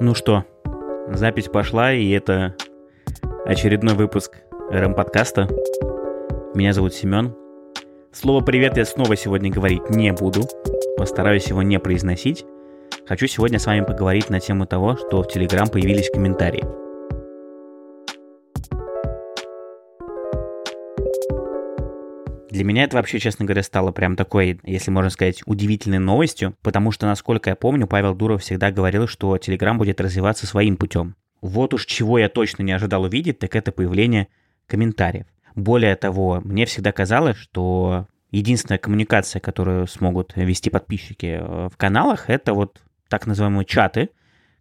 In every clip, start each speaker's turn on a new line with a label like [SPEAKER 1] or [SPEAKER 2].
[SPEAKER 1] Ну что, запись пошла, и это очередной выпуск РМ-подкаста. Меня зовут Семен. Слово «привет» я снова сегодня говорить не буду. Постараюсь его не произносить. Хочу сегодня с вами поговорить на тему того, что в Телеграм появились комментарии. Для меня это вообще, честно говоря, стало прям такой, если можно сказать, удивительной новостью, потому что, насколько я помню, Павел Дуров всегда говорил, что Telegram будет развиваться своим путем. Вот уж чего я точно не ожидал увидеть, так это появление комментариев. Более того, мне всегда казалось, что единственная коммуникация, которую смогут вести подписчики э, в каналах, это вот так называемые чаты,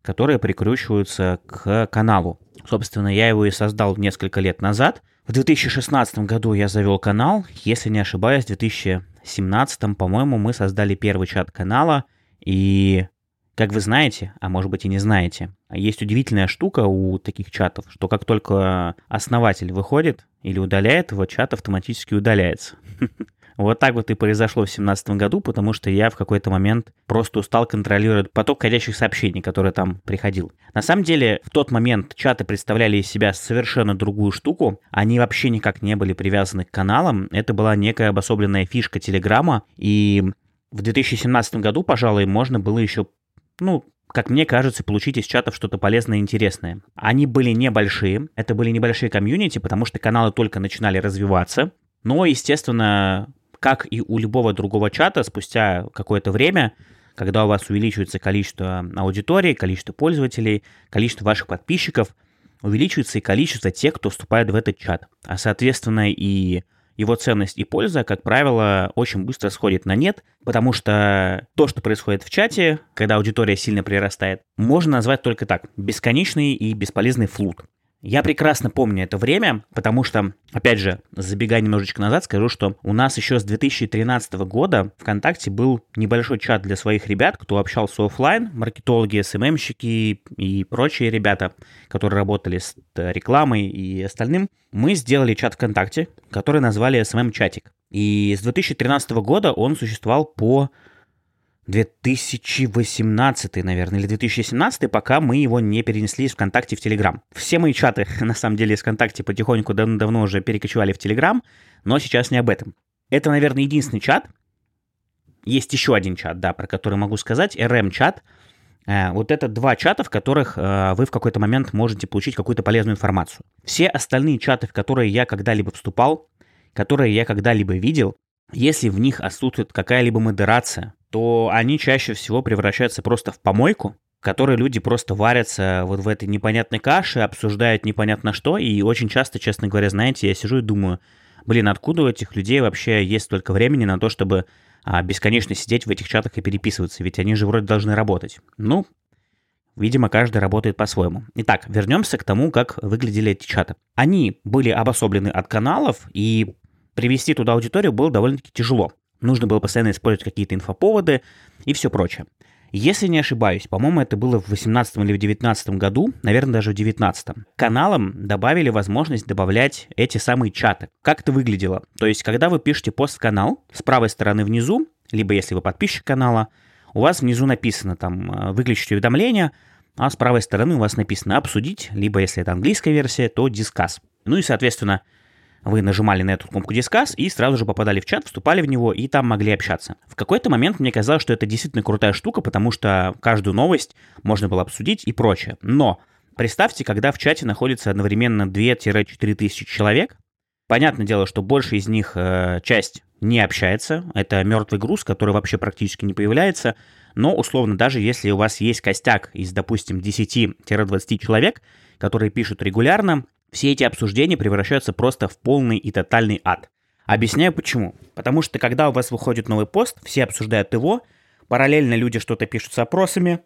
[SPEAKER 1] которые прикручиваются к каналу. Собственно, я его и создал несколько лет назад – в 2016 году я завел канал, если не ошибаюсь, в 2017, по-моему, мы создали первый чат канала, и, как вы знаете, а может быть и не знаете, есть удивительная штука у таких чатов, что как только основатель выходит или удаляет его, чат автоматически удаляется. Вот так вот и произошло в 2017 году, потому что я в какой-то момент просто устал контролировать поток ходящих сообщений, который там приходил. На самом деле, в тот момент чаты представляли из себя совершенно другую штуку. Они вообще никак не были привязаны к каналам. Это была некая обособленная фишка Телеграма. И в 2017 году, пожалуй, можно было еще, ну, как мне кажется, получить из чатов что-то полезное и интересное. Они были небольшие, это были небольшие комьюнити, потому что каналы только начинали развиваться. Но, естественно, как и у любого другого чата, спустя какое-то время, когда у вас увеличивается количество аудитории, количество пользователей, количество ваших подписчиков, увеличивается и количество тех, кто вступает в этот чат. А, соответственно, и его ценность и польза, как правило, очень быстро сходит на нет, потому что то, что происходит в чате, когда аудитория сильно прирастает, можно назвать только так – бесконечный и бесполезный флут. Я прекрасно помню это время, потому что, опять же, забегая немножечко назад, скажу, что у нас еще с 2013 года ВКонтакте был небольшой чат для своих ребят, кто общался офлайн, маркетологи, СММщики и прочие ребята, которые работали с рекламой и остальным. Мы сделали чат ВКонтакте, который назвали SMM-чатик. И с 2013 года он существовал по 2018, наверное, или 2017, пока мы его не перенесли из ВКонтакте в Телеграм. Все мои чаты, на самом деле, из ВКонтакте потихоньку давно, уже перекочевали в Телеграм, но сейчас не об этом. Это, наверное, единственный чат. Есть еще один чат, да, про который могу сказать, RM-чат. Э, вот это два чата, в которых э, вы в какой-то момент можете получить какую-то полезную информацию. Все остальные чаты, в которые я когда-либо вступал, которые я когда-либо видел, если в них отсутствует какая-либо модерация, то они чаще всего превращаются просто в помойку, в которой люди просто варятся вот в этой непонятной каше, обсуждают непонятно что, и очень часто, честно говоря, знаете, я сижу и думаю, блин, откуда у этих людей вообще есть столько времени на то, чтобы а, бесконечно сидеть в этих чатах и переписываться, ведь они же вроде должны работать. Ну, Видимо, каждый работает по-своему. Итак, вернемся к тому, как выглядели эти чаты. Они были обособлены от каналов, и привести туда аудиторию было довольно-таки тяжело. Нужно было постоянно использовать какие-то инфоповоды и все прочее. Если не ошибаюсь, по-моему, это было в 18 или в 19 году, наверное, даже в 19. Каналам добавили возможность добавлять эти самые чаты. Как это выглядело? То есть, когда вы пишете пост в канал, с правой стороны внизу, либо если вы подписчик канала, у вас внизу написано там э, «выключить уведомления», а с правой стороны у вас написано «обсудить», либо если это английская версия, то «дискас». Ну и, соответственно, вы нажимали на эту кнопку Discuss и сразу же попадали в чат, вступали в него и там могли общаться. В какой-то момент мне казалось, что это действительно крутая штука, потому что каждую новость можно было обсудить и прочее. Но представьте, когда в чате находится одновременно 2-4 тысячи человек, понятное дело, что больше из них э, часть не общается, это мертвый груз, который вообще практически не появляется, но условно даже если у вас есть костяк из, допустим, 10-20 человек, которые пишут регулярно, все эти обсуждения превращаются просто в полный и тотальный ад. Объясняю почему. Потому что когда у вас выходит новый пост, все обсуждают его, параллельно люди что-то пишут с опросами,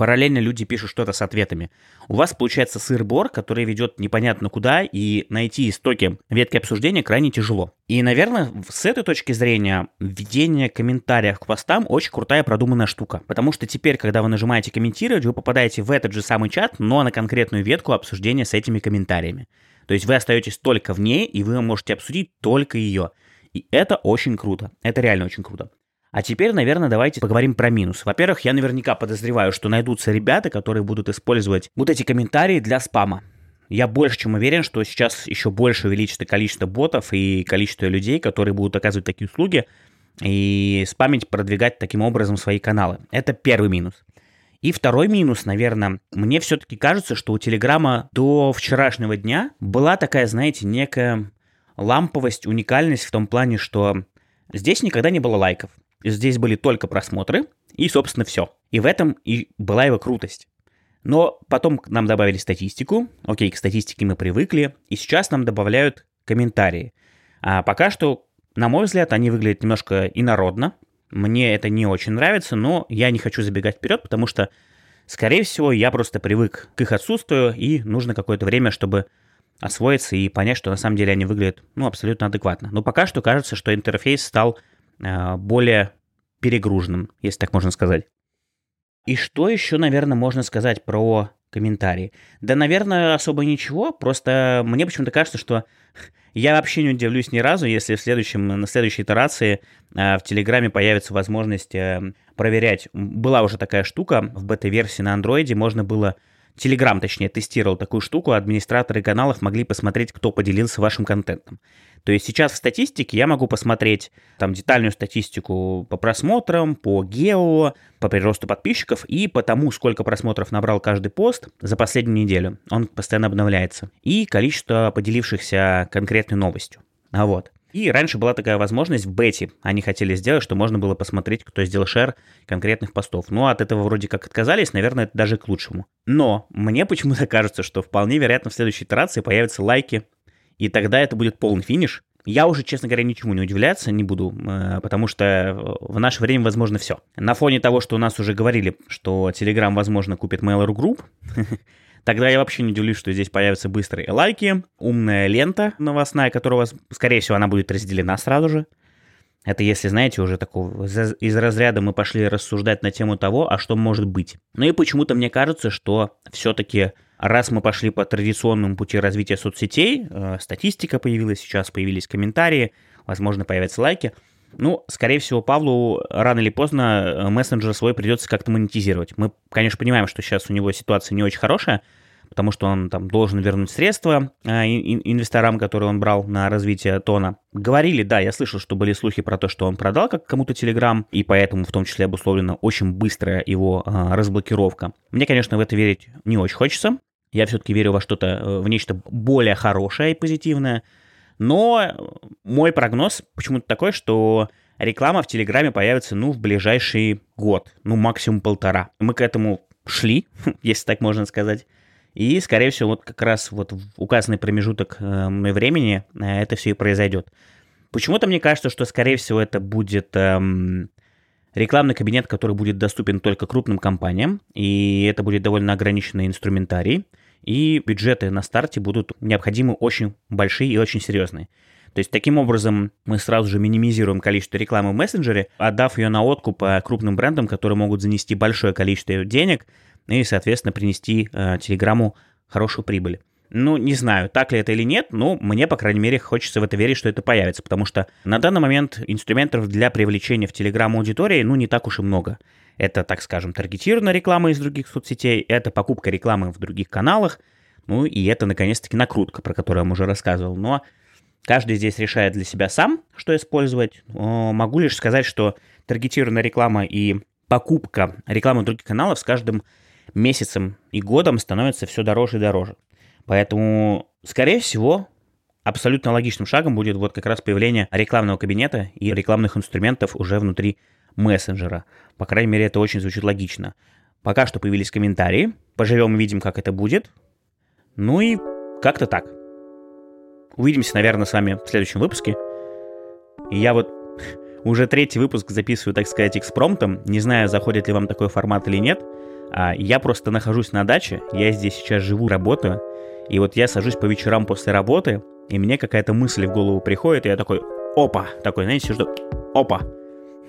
[SPEAKER 1] Параллельно люди пишут что-то с ответами. У вас получается сыр-бор, который ведет непонятно куда, и найти истоки ветки обсуждения крайне тяжело. И, наверное, с этой точки зрения введение комментариев к постам очень крутая продуманная штука. Потому что теперь, когда вы нажимаете комментировать, вы попадаете в этот же самый чат, но на конкретную ветку обсуждения с этими комментариями. То есть вы остаетесь только в ней, и вы можете обсудить только ее. И это очень круто. Это реально очень круто. А теперь, наверное, давайте поговорим про минус. Во-первых, я наверняка подозреваю, что найдутся ребята, которые будут использовать вот эти комментарии для спама. Я больше чем уверен, что сейчас еще больше увеличится количество ботов и количество людей, которые будут оказывать такие услуги и спамить, продвигать таким образом свои каналы. Это первый минус. И второй минус, наверное, мне все-таки кажется, что у Телеграма до вчерашнего дня была такая, знаете, некая ламповость, уникальность в том плане, что здесь никогда не было лайков. Здесь были только просмотры, и, собственно, все. И в этом и была его крутость. Но потом нам добавили статистику. Окей, к статистике мы привыкли. И сейчас нам добавляют комментарии. А пока что, на мой взгляд, они выглядят немножко инородно. Мне это не очень нравится, но я не хочу забегать вперед, потому что, скорее всего, я просто привык к их отсутствию, и нужно какое-то время, чтобы освоиться и понять, что на самом деле они выглядят ну, абсолютно адекватно. Но пока что кажется, что интерфейс стал более перегруженным, если так можно сказать. И что еще, наверное, можно сказать про комментарии? Да, наверное, особо ничего, просто мне почему-то кажется, что я вообще не удивлюсь ни разу, если в следующем, на следующей итерации э, в Телеграме появится возможность э, проверять. Была уже такая штука в бета-версии на андроиде, можно было Телеграм, точнее, тестировал такую штуку, администраторы каналов могли посмотреть, кто поделился вашим контентом. То есть сейчас в статистике я могу посмотреть там детальную статистику по просмотрам, по гео, по приросту подписчиков и по тому, сколько просмотров набрал каждый пост за последнюю неделю. Он постоянно обновляется. И количество поделившихся конкретной новостью. А вот. И раньше была такая возможность в бете. Они хотели сделать, что можно было посмотреть, кто сделал шер конкретных постов. Но от этого вроде как отказались, наверное, это даже к лучшему. Но мне почему-то кажется, что вполне вероятно в следующей итерации появятся лайки, и тогда это будет полный финиш. Я уже, честно говоря, ничему не удивляться не буду, э, потому что в наше время возможно все. На фоне того, что у нас уже говорили, что Telegram, возможно, купит Mail.ru Group, Тогда я вообще не удивлюсь, что здесь появятся быстрые лайки, умная лента новостная, которая у вас, скорее всего, она будет разделена сразу же. Это если, знаете, уже такого из разряда мы пошли рассуждать на тему того, а что может быть. Ну и почему-то мне кажется, что все-таки раз мы пошли по традиционному пути развития соцсетей, э, статистика появилась, сейчас появились комментарии, возможно, появятся лайки – ну, скорее всего, Павлу рано или поздно э, мессенджер свой придется как-то монетизировать. Мы, конечно, понимаем, что сейчас у него ситуация не очень хорошая, потому что он там должен вернуть средства э, инвесторам, которые он брал на развитие Тона. Говорили, да, я слышал, что были слухи про то, что он продал как кому-то Телеграм, и поэтому в том числе обусловлена очень быстрая его э, разблокировка. Мне, конечно, в это верить не очень хочется. Я все-таки верю во что-то, в нечто более хорошее и позитивное. Но мой прогноз почему-то такой, что реклама в Телеграме появится, ну, в ближайший год, ну, максимум полтора. Мы к этому шли, если так можно сказать. И, скорее всего, вот как раз вот в указанный промежуток э, времени э, это все и произойдет. Почему-то мне кажется, что, скорее всего, это будет эм, рекламный кабинет, который будет доступен только крупным компаниям, и это будет довольно ограниченный инструментарий и бюджеты на старте будут необходимы очень большие и очень серьезные. То есть таким образом мы сразу же минимизируем количество рекламы в мессенджере, отдав ее на откуп крупным брендам, которые могут занести большое количество денег и, соответственно, принести э, Телеграму хорошую прибыль. Ну, не знаю, так ли это или нет, но мне, по крайней мере, хочется в это верить, что это появится, потому что на данный момент инструментов для привлечения в Телеграм аудитории, ну, не так уж и много. Это, так скажем, таргетированная реклама из других соцсетей, это покупка рекламы в других каналах, ну и это, наконец-таки, накрутка, про которую я вам уже рассказывал. Но каждый здесь решает для себя сам, что использовать. Могу лишь сказать, что таргетированная реклама и покупка рекламы в других каналов с каждым месяцем и годом становится все дороже и дороже. Поэтому, скорее всего, абсолютно логичным шагом будет вот как раз появление рекламного кабинета и рекламных инструментов уже внутри мессенджера. По крайней мере, это очень звучит логично. Пока что появились комментарии. Поживем и видим, как это будет. Ну и как-то так. Увидимся, наверное, с вами в следующем выпуске. И я вот уже третий выпуск записываю, так сказать, экспромтом. Не знаю, заходит ли вам такой формат или нет. А я просто нахожусь на даче. Я здесь сейчас живу, работаю. И вот я сажусь по вечерам после работы, и мне какая-то мысль в голову приходит, и я такой, опа, такой, знаете, сижу, опа,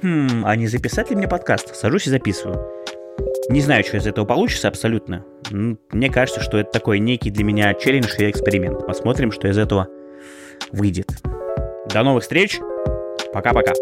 [SPEAKER 1] хм, а не записать ли мне подкаст? Сажусь и записываю. Не знаю, что из этого получится абсолютно. Мне кажется, что это такой некий для меня челлендж и эксперимент. Посмотрим, что из этого выйдет. До новых встреч. Пока-пока.